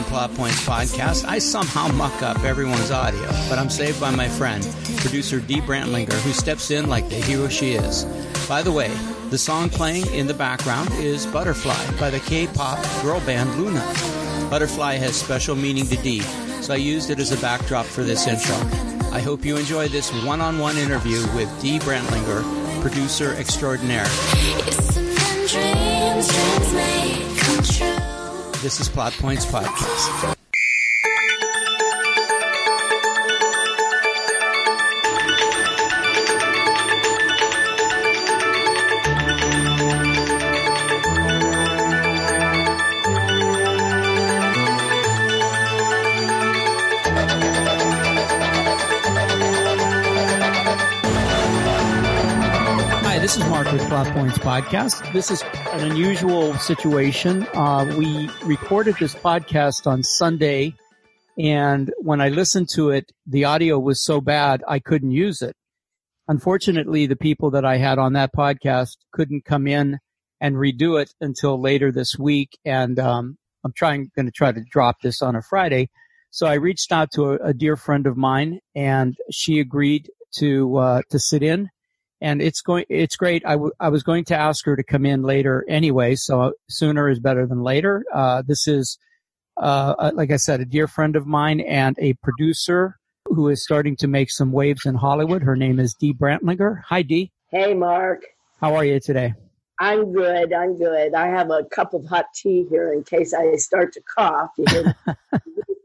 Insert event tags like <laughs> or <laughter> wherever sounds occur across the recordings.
on Plot Points podcast, I somehow muck up everyone's audio, but I'm saved by my friend, producer Dee Brantlinger, who steps in like the hero she is. By the way, the song playing in the background is Butterfly by the K-pop girl band LOONA. Butterfly has special meaning to Dee, so I used it as a backdrop for this intro. I hope you enjoy this one-on-one interview with Dee Brantlinger, producer extraordinaire. Dreams, dreams this is Plot Points Podcast. This is Mark with Plot Points Podcast. This is an unusual situation. Uh, we recorded this podcast on Sunday, and when I listened to it, the audio was so bad I couldn't use it. Unfortunately, the people that I had on that podcast couldn't come in and redo it until later this week, and um, I'm trying going to try to drop this on a Friday. So I reached out to a, a dear friend of mine, and she agreed to uh, to sit in and it's going it's great. I, w- I was going to ask her to come in later anyway so sooner is better than later. Uh, this is uh, uh, like i said a dear friend of mine and a producer who is starting to make some waves in hollywood. Her name is dee brantlinger hi dee. Hey mark. How are you today? I'm good. I'm good. I have a cup of hot tea here in case i start to cough. <laughs>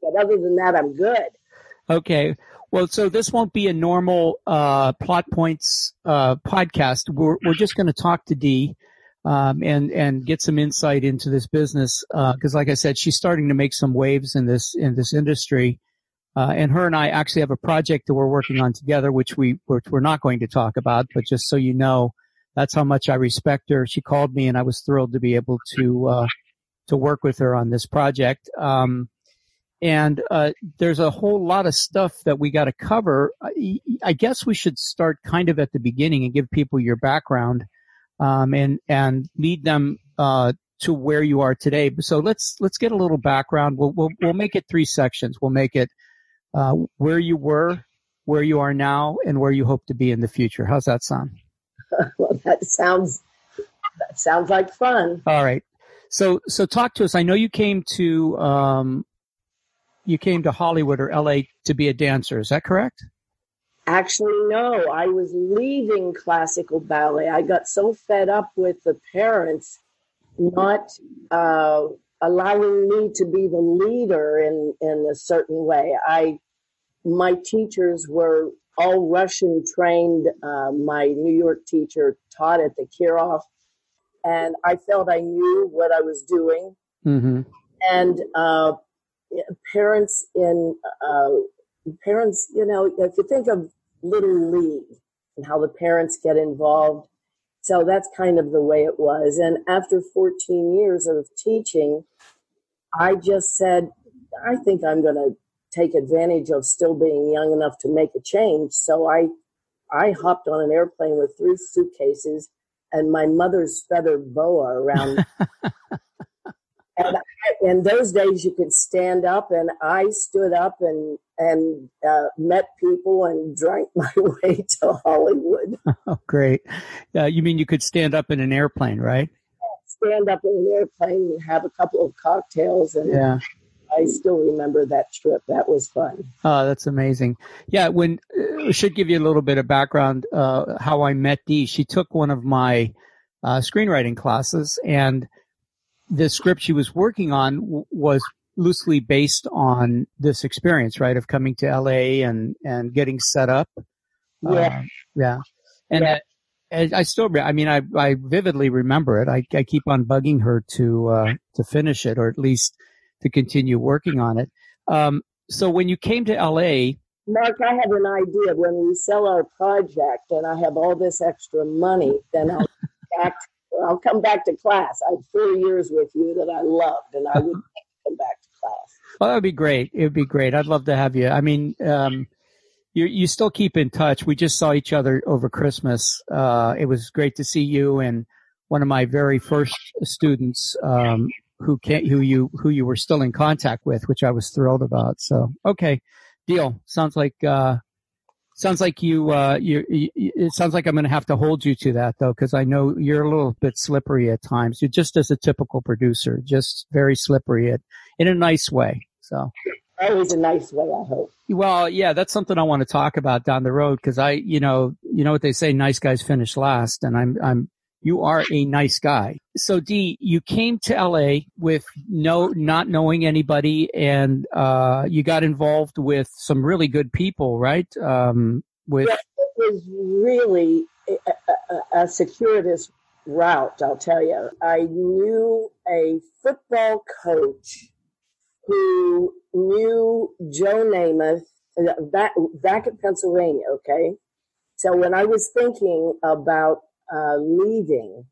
But other than that i'm good. Okay well, so this won't be a normal uh, plot points uh, podcast. We're we're just going to talk to Dee um, and and get some insight into this business because, uh, like I said, she's starting to make some waves in this in this industry. Uh, and her and I actually have a project that we're working on together, which we which we're not going to talk about, but just so you know, that's how much I respect her. She called me, and I was thrilled to be able to uh, to work with her on this project. Um, and uh, there's a whole lot of stuff that we got to cover. I, I, guess we should start kind of at the beginning and give people your background, um, and and lead them uh, to where you are today. So let's let's get a little background. We'll we'll, we'll make it three sections. We'll make it uh, where you were, where you are now, and where you hope to be in the future. How's that sound? <laughs> well, that sounds that sounds like fun. All right. So so talk to us. I know you came to um, you came to Hollywood or LA to be a dancer. Is that correct? Actually, no. I was leaving classical ballet. I got so fed up with the parents not uh, allowing me to be the leader in in a certain way. I my teachers were all Russian trained. Uh, my New York teacher taught at the Kirov, and I felt I knew what I was doing. Mm-hmm. And uh, parents in uh, parents, you know, if you think of Little League and how the parents get involved, so that's kind of the way it was. And after 14 years of teaching, I just said, I think I'm going to take advantage of still being young enough to make a change. So I, I hopped on an airplane with three suitcases and my mother's feather boa around <laughs> and in those days you could stand up and i stood up and and uh, met people and <laughs> drank my <laughs> way to hollywood <laughs> oh great uh, you mean you could stand up in an airplane right stand up in an airplane and have a couple of cocktails and yeah I still remember that trip. That was fun. Oh, that's amazing. Yeah, when uh, should give you a little bit of background uh, how I met Dee. She took one of my uh, screenwriting classes, and the script she was working on w- was loosely based on this experience, right, of coming to LA and and getting set up. Yeah, uh, yeah, and yeah. I, I still, I mean, I I vividly remember it. I I keep on bugging her to uh, to finish it, or at least to continue working on it. Um, so when you came to LA, Mark, I have an idea. When we sell our project and I have all this extra money, then I'll <laughs> act I'll come back to class. I had four years with you that I loved, and I would <laughs> come back to class. Well, that would be great. It would be great. I'd love to have you. I mean, um, you you still keep in touch. We just saw each other over Christmas. Uh, it was great to see you and one of my very first students, um, who can who you who you were still in contact with, which I was thrilled about. So okay, deal. Sounds like uh, sounds like you uh, you, you it sounds like I'm going to have to hold you to that though, because I know you're a little bit slippery at times. You're just as a typical producer, just very slippery at, in a nice way. So always a nice way, I hope. Well, yeah, that's something I want to talk about down the road because I, you know, you know what they say, nice guys finish last, and I'm, I'm, you are a nice guy. So Dee, you came to LA with no, not knowing anybody and, uh, you got involved with some really good people, right? Um, with. it was really a, a, a circuitous route, I'll tell you. I knew a football coach who knew Joe Namath back, back in Pennsylvania, okay? So when I was thinking about uh, leaving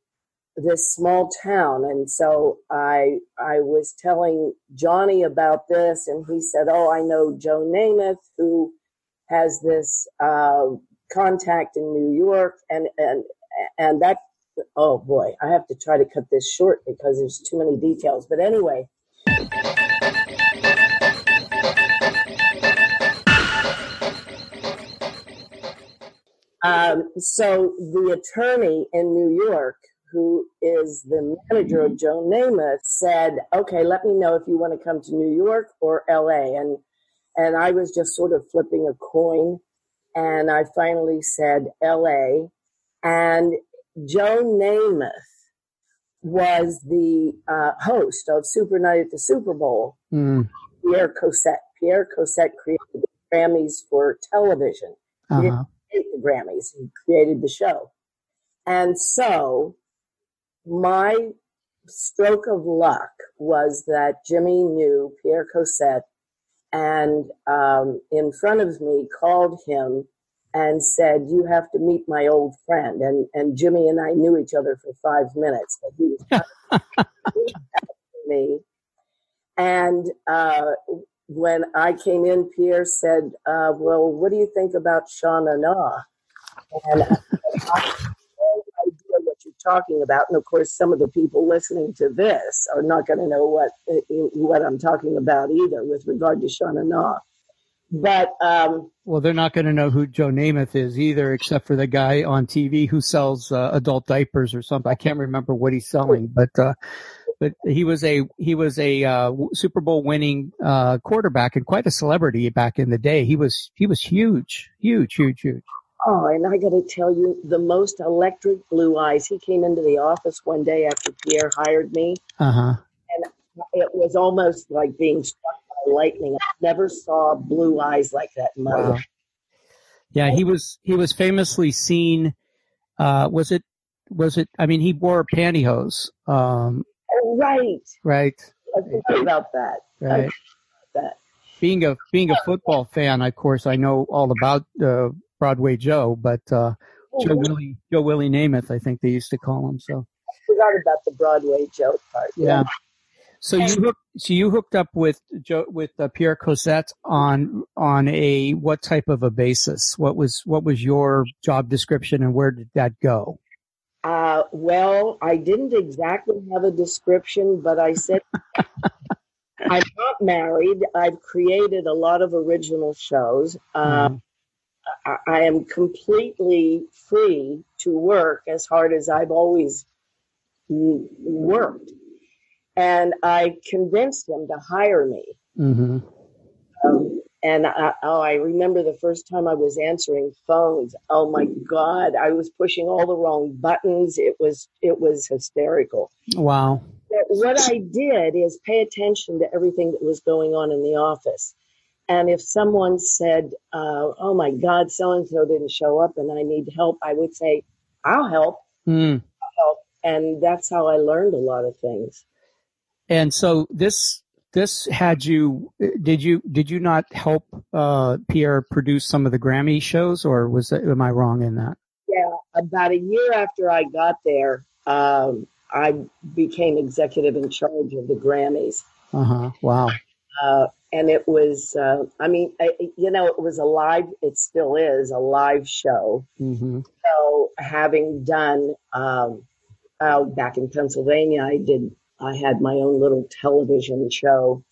this small town, and so I I was telling Johnny about this, and he said, "Oh, I know Joe Namath, who has this uh, contact in New York," and and and that. Oh boy, I have to try to cut this short because there's too many details. But anyway, Um, so the attorney in New York, who is the manager of Joe Namath, said, "Okay, let me know if you want to come to New York or L.A." and and I was just sort of flipping a coin, and I finally said L.A. and Joe Namath was the uh, host of Super Night at the Super Bowl. Mm. Pierre Cossette. Pierre Cossette created the Grammys for television. Uh-huh the Grammys. He created the show. And so my stroke of luck was that Jimmy knew Pierre Cossette and um, in front of me called him and said, "You have to meet my old friend." And and Jimmy and I knew each other for five minutes, but he was <laughs> me. And uh, when I came in, Pierre said, uh, "Well, what do you think about Sha Na Na?" And I have no idea what you're talking about. And of course, some of the people listening to this are not going to know what uh, what I'm talking about either with regard to Sha Na Na. But um, well, they're not going to know who Joe Namath is either, except for the guy on TV who sells uh, adult diapers or something. I can't remember what he's selling, but uh, but he was a he was a uh, Super Bowl winning uh, quarterback and quite a celebrity back in the day. He was he was huge, huge, huge, huge. Oh, and I got to tell you, the most electric blue eyes. He came into the office one day after Pierre hired me. Uh huh. And it was almost like being struck by lightning. I never saw blue eyes like that in my life. Yeah, he was he was famously seen. Uh, was it was it? I mean, he wore pantyhose. Um, right. Right. I forgot about that. Right. That. Being a being a football fan, of course, I know all about uh, Broadway Joe, but uh, oh, Joe Willie Joe Willie Namath, I think they used to call him. So I forgot about the Broadway Joe part. Yeah. yeah. So you hooked, so you hooked up with Joe with uh, Pierre Cossette on on a what type of a basis? What was what was your job description and where did that go? Uh, well, I didn't exactly have a description, but I said <laughs> I'm not married. I've created a lot of original shows. mm I am completely free to work as hard as I've always worked. And I convinced him to hire me. Mm-hmm. Um, and I, oh, I remember the first time I was answering phones. Oh my God, I was pushing all the wrong buttons. It was it was hysterical. Wow. But what I did is pay attention to everything that was going on in the office. And if someone said, uh, "Oh my God, so and so didn't show up, and I need help," I would say, "I'll help." Mm. I'll help. And that's how I learned a lot of things. And so this this had you did you did you not help uh, Pierre produce some of the Grammy shows, or was that, am I wrong in that? Yeah, about a year after I got there, um, I became executive in charge of the Grammys. Uh huh. Wow. Uh, and it was, uh, I mean, I, you know, it was a live, it still is a live show. Mm-hmm. So having done, um, uh, back in Pennsylvania, I did I had my own little television show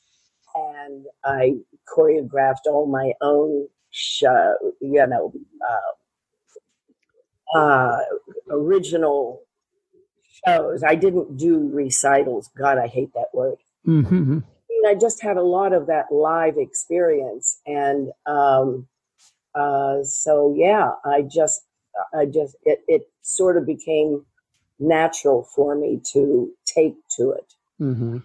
and I choreographed all my own show, you know, uh, uh, original shows. I didn't do recitals. God, I hate that word. Mm-hmm. I, mean, I just had a lot of that live experience, and um, uh, so yeah, I just, I just, it, it sort of became natural for me to take to it. Mm-hmm.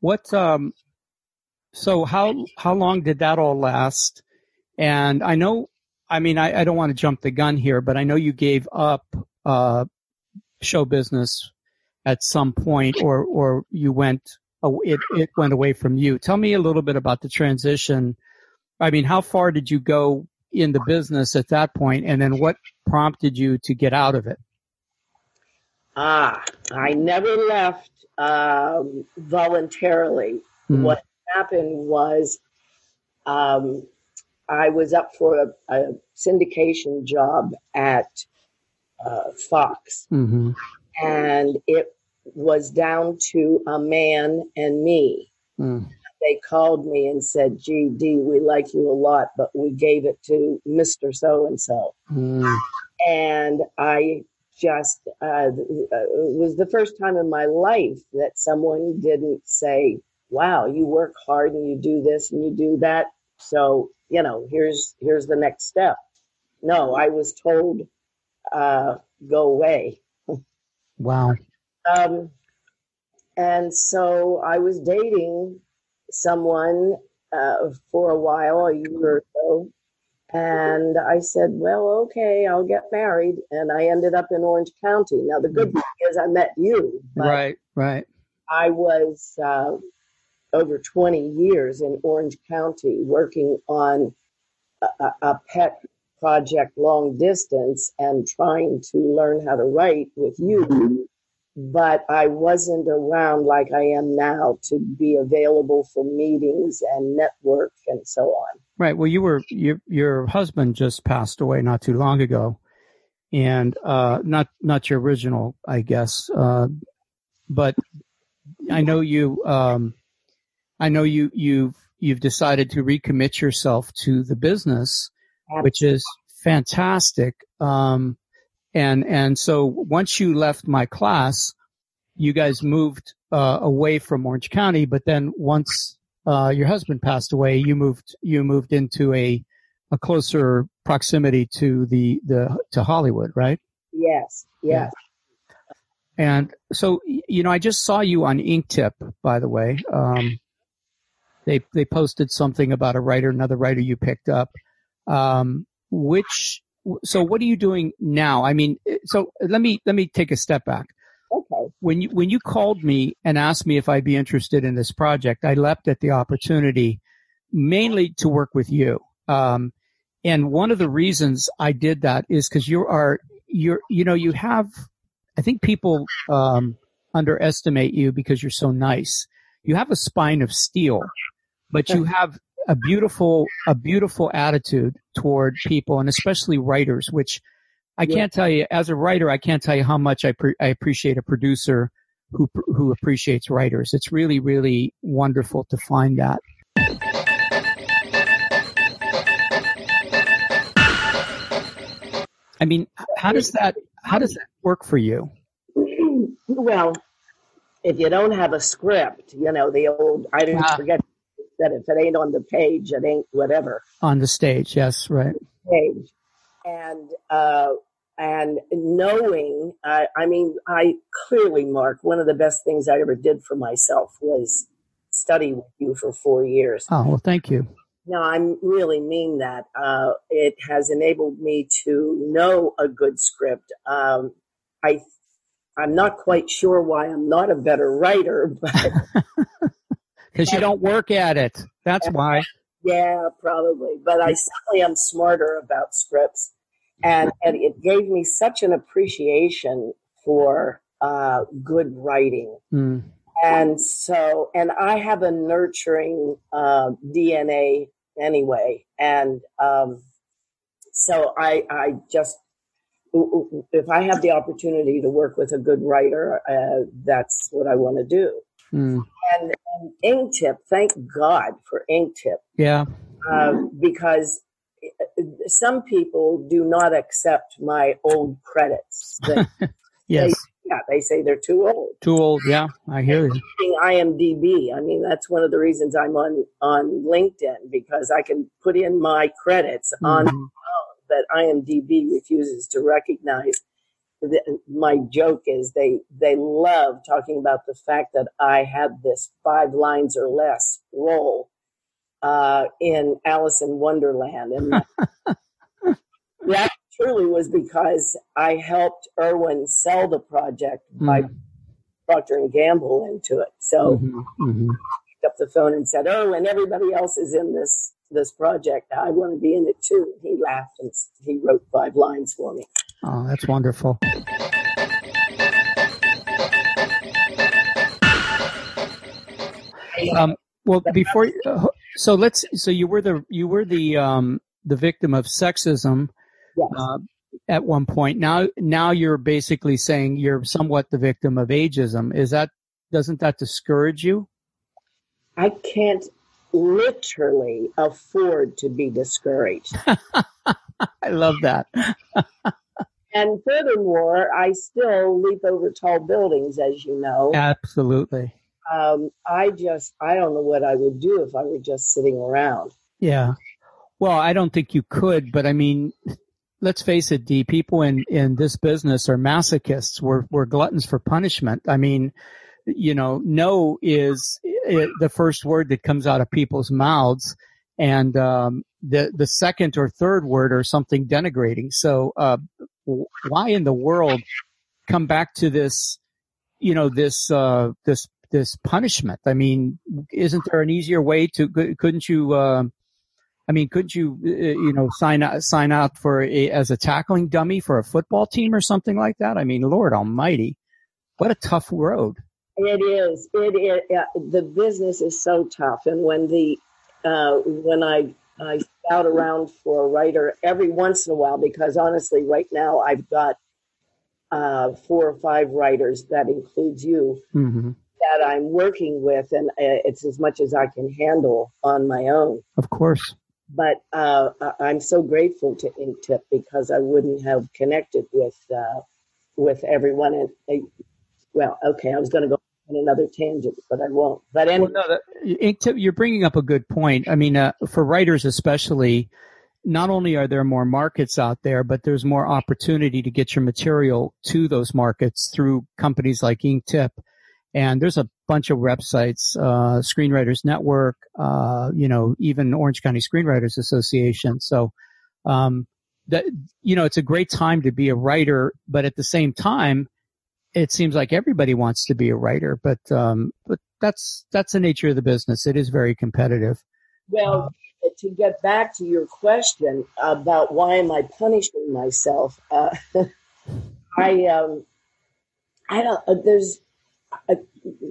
What um so how how long did that all last? And I know I mean I, I don't want to jump the gun here, but I know you gave up uh show business at some point or or you went it it went away from you. Tell me a little bit about the transition. I mean, how far did you go in the business at that point and then what prompted you to get out of it? Ah, I never left um, voluntarily. Mm. What happened was um, I was up for a, a syndication job at uh, Fox, mm-hmm. and it was down to a man and me. Mm. They called me and said, "GD, we like you a lot, but we gave it to Mister So and So." And I just uh, it was the first time in my life that someone didn't say, "Wow, you work hard and you do this and you do that." So you know, here's here's the next step. No, I was told, uh, "Go away." Wow. Um, and so I was dating someone uh, for a while, a year or so, and I said, well, okay, I'll get married. And I ended up in Orange County. Now, the good thing is I met you. Right, right. I was uh, over 20 years in Orange County working on a, a pet project long distance and trying to learn how to write with you but I wasn't around like I am now to be available for meetings and network and so on. Right. Well, you were your your husband just passed away not too long ago, and uh, not not your original, I guess. Uh, but I know you. Um, I know you you've you've decided to recommit yourself to the business, Absolutely. which is fantastic. Um, and, and so once you left my class, you guys moved, uh, away from Orange County, but then once, uh, your husband passed away, you moved, you moved into a, a closer proximity to the, the, to Hollywood, right? Yes. Yes. And so, you know, I just saw you on Inktip, by the way. Um, they, they posted something about a writer, another writer you picked up. Um, which so what are you doing now? I mean, so let me let me take a step back. Okay. When you when you called me and asked me if I'd be interested in this project, I leapt at the opportunity mainly to work with you. Um, and one of the reasons I did that is because you are you're you know you have I think people um, underestimate you because you're so nice. You have a spine of steel, but you have a beautiful a beautiful attitude toward people and especially writers which i yeah. can't tell you as a writer i can't tell you how much i pre- i appreciate a producer who who appreciates writers. It's really really wonderful to find that. I mean how does that how does that work for you? Well if you don't have a script you know the old i didn't forget that if it ain't on the page, it ain't whatever. On the stage, yes, right. Page. And, uh, and knowing, uh, I mean, I clearly, Mark, one of the best things I ever did for myself was study with you for four years. Oh, well, thank you. No, I really mean that. Uh, it has enabled me to know a good script. Um, I, I'm not quite sure why I'm not a better writer, <laughs> but because you don't work at it. That's why. Yeah, probably. But I certainly am smarter about scripts. And, and it gave me such an appreciation for uh, good writing. Mm. And so, and I have a nurturing uh, DNA anyway. And um, so I, I just if I have the opportunity to work with a good writer, uh, that's what I want to do. Mm. And, and Inktip, thank God for Inktip. Yeah. Um, because uh, some people do not accept my old credits. <laughs> yes. They, yeah, they say they're too old. Too old. Yeah, I hear you. I'm IMDb. I mean, that's one of the reasons I'm on on LinkedIn because I can put in my credits mm-hmm. on that IMDb refuses to recognize. My joke is they they love talking about the fact that I had this five lines or less role uh, in Alice in Wonderland, and <laughs> that, truly was because I helped Irwin sell the project mm-hmm. by Procter and Gamble into it. So mm-hmm. Mm-hmm. I picked up the phone and said, "Irwin, everybody else is in this this project. I want to be in it too." He laughed and he wrote five lines for me. Oh, that's wonderful. Um, well, before uh, so let's so you were the you were the um, the victim of sexism yes. uh, at one point. Now now you're basically saying you're somewhat the victim of ageism. Is that doesn't that discourage you? I can't literally afford to be discouraged. <laughs> I love that. <laughs> and furthermore, I still leap over tall buildings, as you know. Absolutely um, I just I don't know what I would do if I were just sitting around. Yeah. Well, I don't think you could, but I mean, let's face it, Dee. People in in this business are masochists. We're we're gluttons for punishment. I mean, you know, no is it, the first word that comes out of people's mouths, and um, the the second or third word are something denigrating. So, uh, why in the world come back to this? You know, this uh, this this punishment? I mean, isn't there an easier way to? Couldn't you? Uh, I mean, couldn't you? Uh, you know, sign out sign out for a, as a tackling dummy for a football team or something like that? I mean, Lord Almighty, what a tough road. It is. It is. Uh, the business is so tough, and when the uh, when I I scout around for a writer every once in a while, because honestly, right now I've got uh, four or five writers that includes you. Mm-hmm that I'm working with, and uh, it's as much as I can handle on my own. Of course. But uh, I'm so grateful to Inktip because I wouldn't have connected with uh, with everyone. And uh, well, okay, I was going to go on another tangent, but I won't. But anyway, well, no, that, you're bringing up a good point. I mean, uh, for writers especially, not only are there more markets out there, but there's more opportunity to get your material to those markets through companies like Inktip and there's a bunch of websites, uh, Screenwriters Network, uh, you know, even Orange County Screenwriters Association. So, um, that, you know, it's a great time to be a writer, but at the same time, it seems like everybody wants to be a writer, but, um, but that's, that's the nature of the business. It is very competitive. Well, to get back to your question about why am I punishing myself, uh, <laughs> I, um, I don't, uh, there's, I,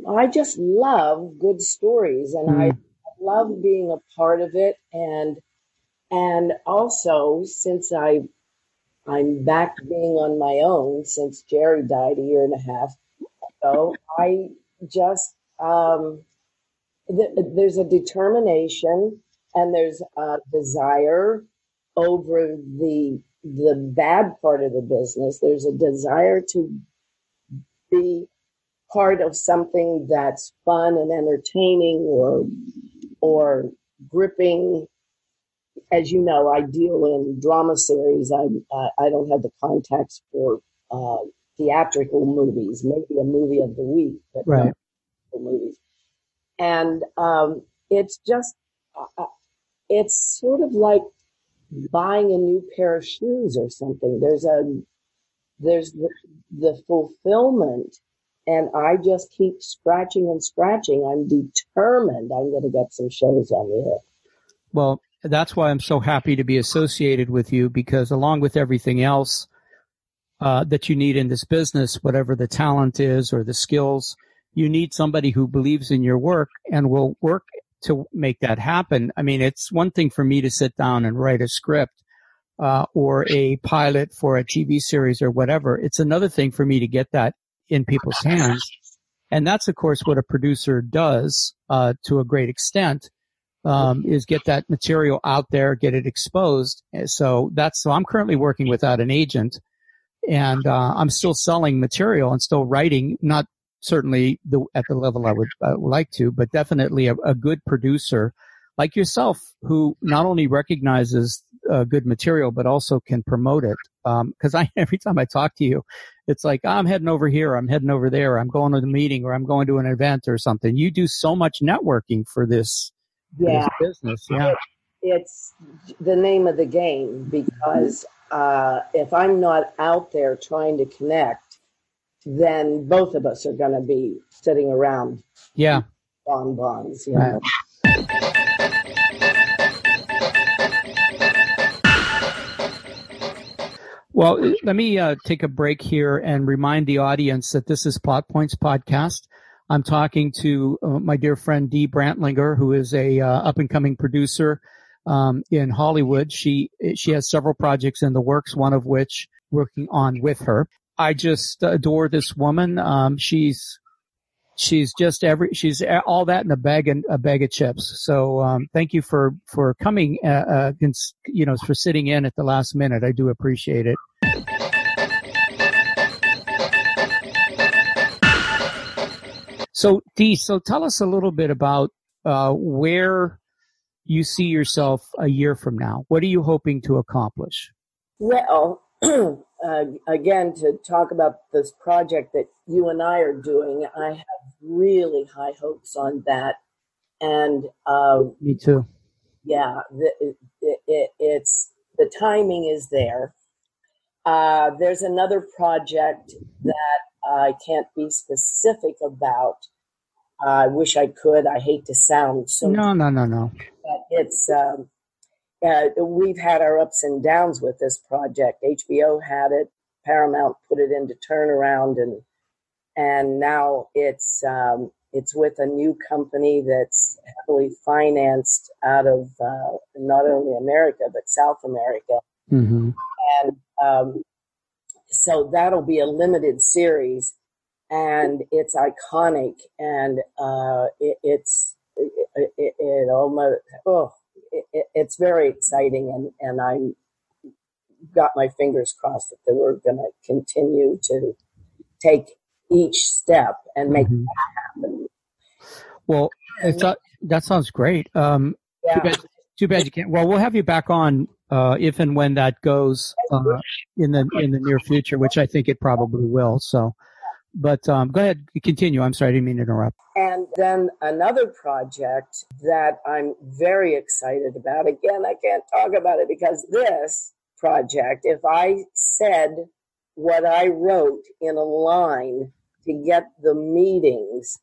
I just love good stories and mm. I love being a part of it. And, and also since I, I'm back being on my own since Jerry died a year and a half ago, I just, um, th- there's a determination and there's a desire over the the bad part of the business. There's a desire to be part of something that's fun and entertaining or or gripping as you know i deal in drama series i uh, i don't have the context for uh, theatrical movies maybe a movie of the week but right movies and um, it's just uh, uh, it's sort of like buying a new pair of shoes or something there's a there's the, the fulfillment and I just keep scratching and scratching. I'm determined I'm going to get some shows on the air. Well, that's why I'm so happy to be associated with you because along with everything else uh, that you need in this business, whatever the talent is or the skills, you need somebody who believes in your work and will work to make that happen. I mean, it's one thing for me to sit down and write a script. uh, or a pilot for a TV series or whatever. It's another thing for me to get that in people's hands. And that's, of course, what a producer does, uh, to a great extent, um, is get that material out there, get it exposed. So that's, so I'm currently working without an agent and, uh, I'm still selling material and still writing, not certainly the, at the level I would uh, like to, but definitely a, a good producer like yourself who not only recognizes uh, good material but also can promote it. Because um, I <laughs> every time I talk to you, it's like I'm heading over here, I'm heading over there, I'm going to the meeting, or I'm going to an event or something. You do so much networking for this, yeah. Business. Yeah, it's the name of the game because uh, if I'm not out there trying to connect, then both of us are going to be sitting around. Yeah. Bonbons, you know. Right. Well, let me uh, take a break here and remind the audience that this is Plot Points podcast. I'm talking to uh, my dear friend Dee Brantlinger, who is a uh, up and coming producer um, in Hollywood. She she has several projects in the works, one of which working on with her. I just adore this woman. Um, she's she's just every she's all that in a bag and a bag of chips. So um, thank you for for coming, uh, uh, you know, for sitting in at the last minute. I do appreciate it. So Dee, so tell us a little bit about uh, where you see yourself a year from now. What are you hoping to accomplish? Well, <clears throat> uh, again, to talk about this project that you and I are doing, I have really high hopes on that. And uh, me too. Yeah, the, it, it, it's the timing is there. Uh, there's another project that I can't be specific about. I wish I could. I hate to sound so. No, no, no, no. But it's um, uh, we've had our ups and downs with this project. HBO had it, Paramount put it into turnaround, and and now it's um, it's with a new company that's heavily financed out of uh, not only America but South America, mm-hmm. and um, so that'll be a limited series, and it's iconic, and uh, it, it's it, it, it almost oh it, it's very exciting, and and I got my fingers crossed that they were going to continue to take each step and make mm-hmm. that happen. Well, uh, that sounds great. Um, yeah. too, bad, too bad you can't. Well, we'll have you back on uh, if and when that goes uh, in the in the near future, which I think it probably will. So, but um, go ahead, continue. I'm sorry, I didn't mean to interrupt. And then another project that I'm very excited about. Again, I can't talk about it because this project, if I said what I wrote in a line to get the meetings,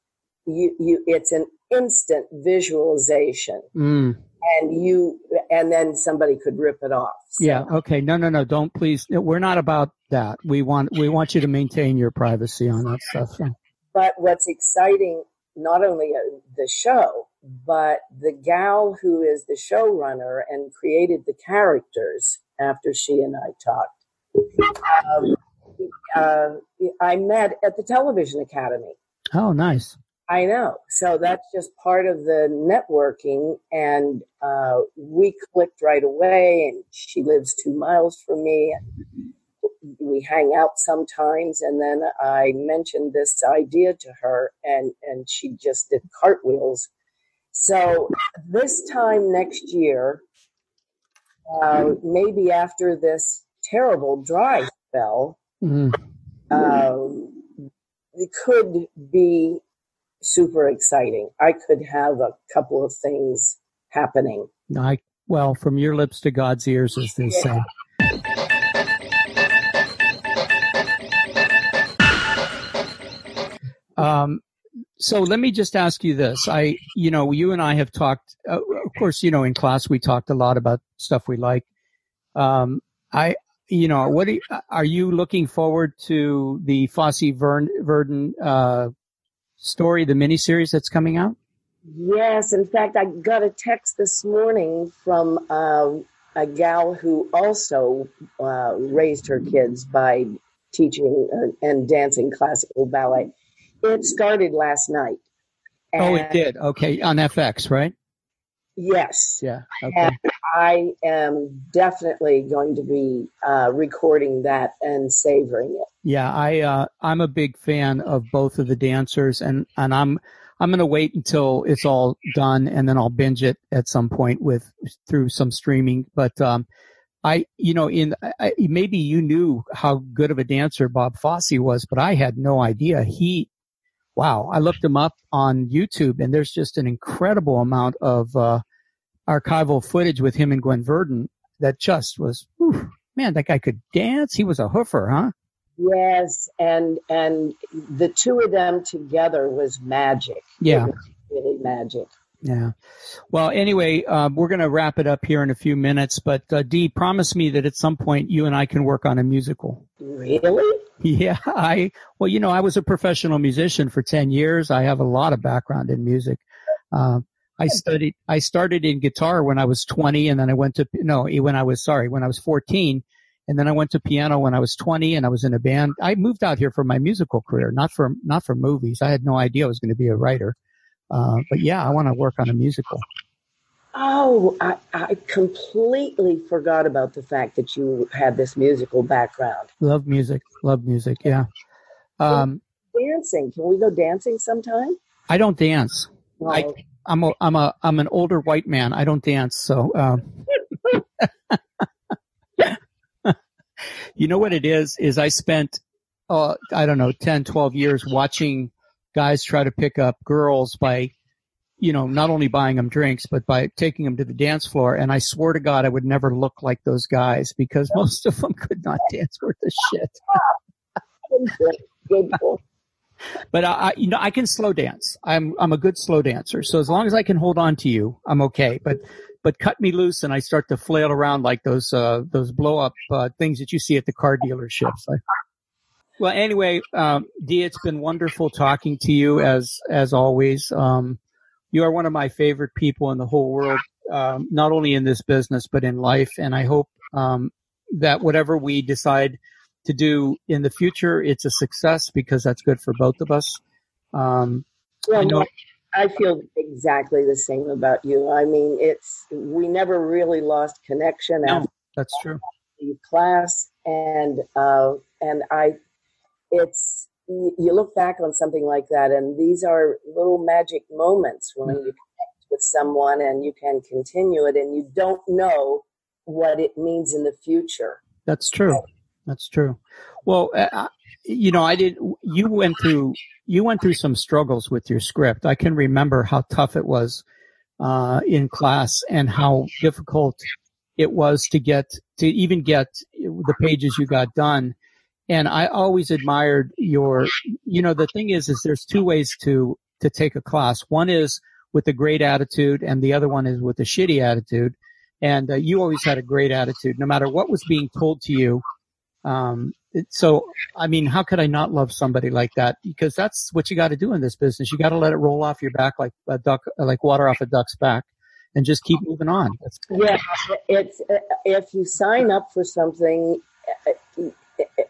you, you, it's an instant visualization. Mm. And you, and then somebody could rip it off. So. Yeah. Okay. No, no, no. Don't please. We're not about that. We want, we want you to maintain your privacy on that stuff. So. But what's exciting, not only the show, but the gal who is the showrunner and created the characters after she and I talked. Um, uh, I met at the Television Academy. Oh, nice. I know. So that's just part of the networking. And uh, we clicked right away. And she lives two miles from me. We hang out sometimes. And then I mentioned this idea to her, and, and she just did cartwheels. So this time next year, uh, maybe after this terrible dry spell, mm-hmm. um, it could be super exciting. I could have a couple of things happening. I well, from your lips to God's ears, as they yeah. say. Um, so let me just ask you this. I, you know, you and I have talked, uh, of course, you know, in class we talked a lot about stuff we like. Um, I, you know, what are you, are you looking forward to the Fosse Vern, Verdon, uh, story, the miniseries that's coming out? Yes. In fact, I got a text this morning from, uh, a gal who also uh, raised her kids by teaching uh, and dancing classical ballet. It started last night. oh, it did. Okay, on FX, right? Yes. Yeah. Okay. I am definitely going to be uh, recording that and savoring it. Yeah, I uh, I'm a big fan of both of the dancers, and and I'm I'm going to wait until it's all done, and then I'll binge it at some point with through some streaming. But um, I, you know, in I, maybe you knew how good of a dancer Bob Fosse was, but I had no idea. He, wow, I looked him up on YouTube, and there's just an incredible amount of uh, archival footage with him and Gwen Verdon that just was, whew, man, that guy could dance. He was a hoofer, huh? Yes, and and the two of them together was magic. Yeah, was really magic. Yeah. Well, anyway, uh, we're going to wrap it up here in a few minutes, but uh, Dee, promise me that at some point you and I can work on a musical. Really? Yeah. I well, you know, I was a professional musician for ten years. I have a lot of background in music. Uh, I studied. I started in guitar when I was twenty, and then I went to no, when I was sorry, when I was fourteen, and then I went to piano when I was 20 and I was in a band. I moved out here for my musical career, not for, not for movies. I had no idea I was going to be a writer. Uh, but yeah, I want to work on a musical. Oh, I, I completely forgot about the fact that you had this musical background. Love music. Love music. Yeah. Um, dancing. Can we go dancing sometime? I don't dance. Oh. I, I'm a, I'm a, I'm an older white man. I don't dance. So, um, <laughs> you know what it is? Is I spent, uh, I don't know, 10, 12 years watching guys try to pick up girls by, you know, not only buying them drinks, but by taking them to the dance floor. And I swore to God I would never look like those guys because <laughs> most of them could not dance worth a shit. <laughs> but I, you know, I can slow dance. I'm, I'm a good slow dancer. So as long as I can hold on to you, I'm okay. But but cut me loose and I start to flail around like those uh, those blow up uh, things that you see at the car dealerships. I, well, anyway, um, Dee, it's been wonderful talking to you as as always. Um, you are one of my favorite people in the whole world, um, not only in this business but in life. And I hope um, that whatever we decide to do in the future, it's a success because that's good for both of us. Um, well, I know. I feel exactly the same about you. I mean, it's we never really lost connection. No, that's true. Class and uh, and I, it's you look back on something like that, and these are little magic moments when mm-hmm. you connect with someone and you can continue it, and you don't know what it means in the future. That's true. That's true. Well, uh, you know, I did. You went through you went through some struggles with your script. I can remember how tough it was uh, in class and how difficult it was to get to even get the pages you got done. And I always admired your. You know, the thing is, is there's two ways to to take a class. One is with a great attitude, and the other one is with a shitty attitude. And uh, you always had a great attitude, no matter what was being told to you. Um, so, I mean, how could I not love somebody like that? Because that's what you got to do in this business. You got to let it roll off your back like a duck, like water off a duck's back and just keep moving on. That's- yeah. It's, if you sign up for something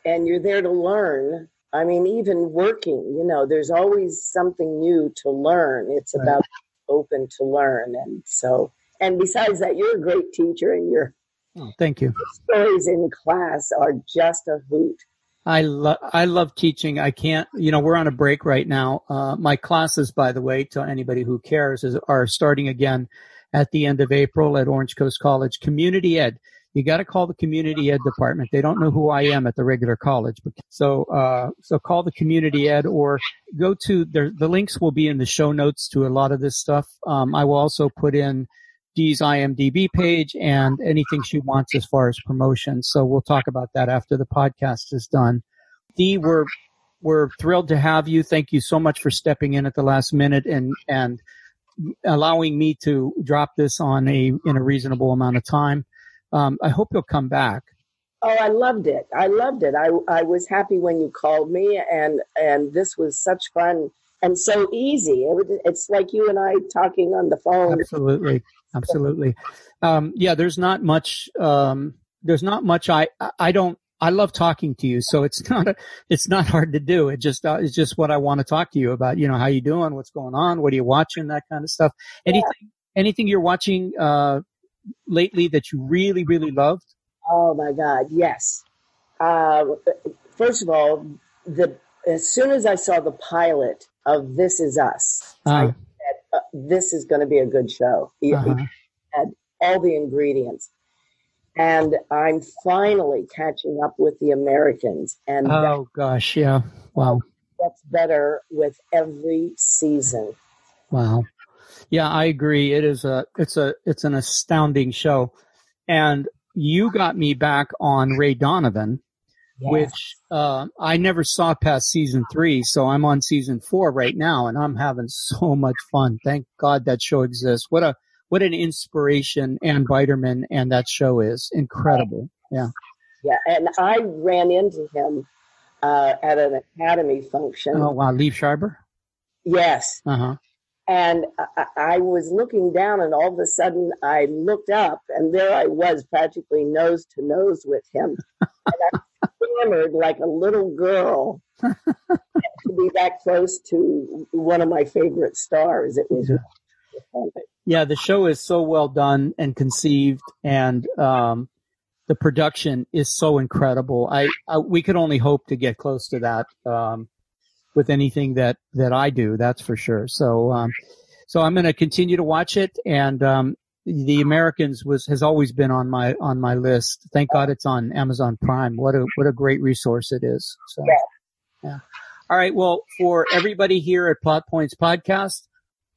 and you're there to learn, I mean, even working, you know, there's always something new to learn. It's right. about open to learn. And so, and besides that, you're a great teacher and you're Oh, thank you. stories in class are just a hoot. I love I love teaching. I can't, you know, we're on a break right now. Uh, my classes, by the way, to anybody who cares, is, are starting again at the end of April at Orange Coast College. Community Ed. You got to call the Community Ed department. They don't know who I am at the regular college, but so uh, so call the Community Ed or go to the the links will be in the show notes to a lot of this stuff. Um, I will also put in Dee's IMDb page and anything she wants as far as promotion. So we'll talk about that after the podcast is done. Dee, we're we're thrilled to have you. Thank you so much for stepping in at the last minute and and allowing me to drop this on a in a reasonable amount of time. Um, I hope you'll come back. Oh, I loved it. I loved it. I I was happy when you called me, and and this was such fun and so easy. It, it's like you and I talking on the phone. Absolutely, absolutely. Um, yeah, there's not much. Um, there's not much. I I don't. I love talking to you, so it's <laughs> not a, it's not hard to do. It just uh, it's just what I want to talk to you about. You know, how you doing? What's going on? What are you watching? That kind of stuff. Anything yeah. anything you're watching uh, lately that you really really loved? Oh my God, yes. Uh, first of all, the as soon as I saw the pilot of This Is Us. I said, uh, "This is going to be a good show." Uh-huh. had all the ingredients, and I'm finally catching up with the Americans. And oh that, gosh, yeah, wow, gets better with every season. Wow, yeah, I agree. It is a it's a it's an astounding show, and you got me back on Ray Donovan yes. which uh, I never saw past season three. So I'm on season four right now, and I'm having <laughs> so much fun. Thank God that show exists. What a what an inspiration Ann Biderman and that show is incredible. Yeah, yeah, and I ran into him uh, at an academy function. Oh wow, Liev Schreiber. Yes. Uh huh. And I, I, was looking down, and all of a sudden I looked up, and there I was, practically nose to nose with him. <laughs> like a little girl <laughs> to be that close to one of my favorite stars. It was. Yeah, the show is so well done and conceived, and um, the production is so incredible. I, I, we could only hope to get close to that um, with anything that that I do. That's for sure. So, um, so I'm going to continue to watch it, and um, the Americans was has always been on my on my list. Thank God it's on Amazon Prime. What a what a great resource it is. So, yeah. All right. Well, for everybody here at Plot Points Podcast,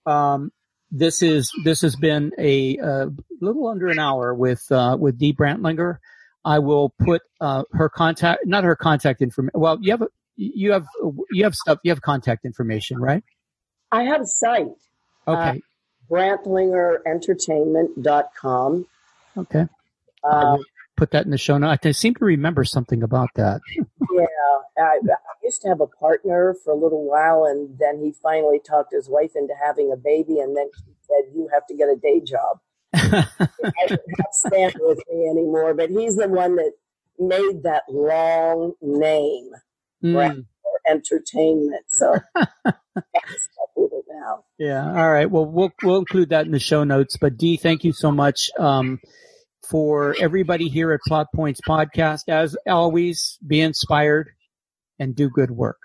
um, this is this has been a, a little under an hour with uh, with Dee Brantlinger. I will put uh, her contact, not her contact information. Well, you have you have you have stuff. You have contact information, right? I have a site. Okay. Uh, BrantlingerEntertainment.com. Okay. Um, put that in the show notes. I seem to remember something about that. <laughs> yeah. I, I, used to have a partner for a little while, and then he finally talked his wife into having a baby, and then she said, You have to get a day job. I don't stand with me anymore, but he's the one that made that long name, mm. Entertainment. So <laughs> Yeah. All right. Well, we'll we'll include that in the show notes. But Dee, thank you so much um, for everybody here at Plot Points Podcast. As always, be inspired and do good work.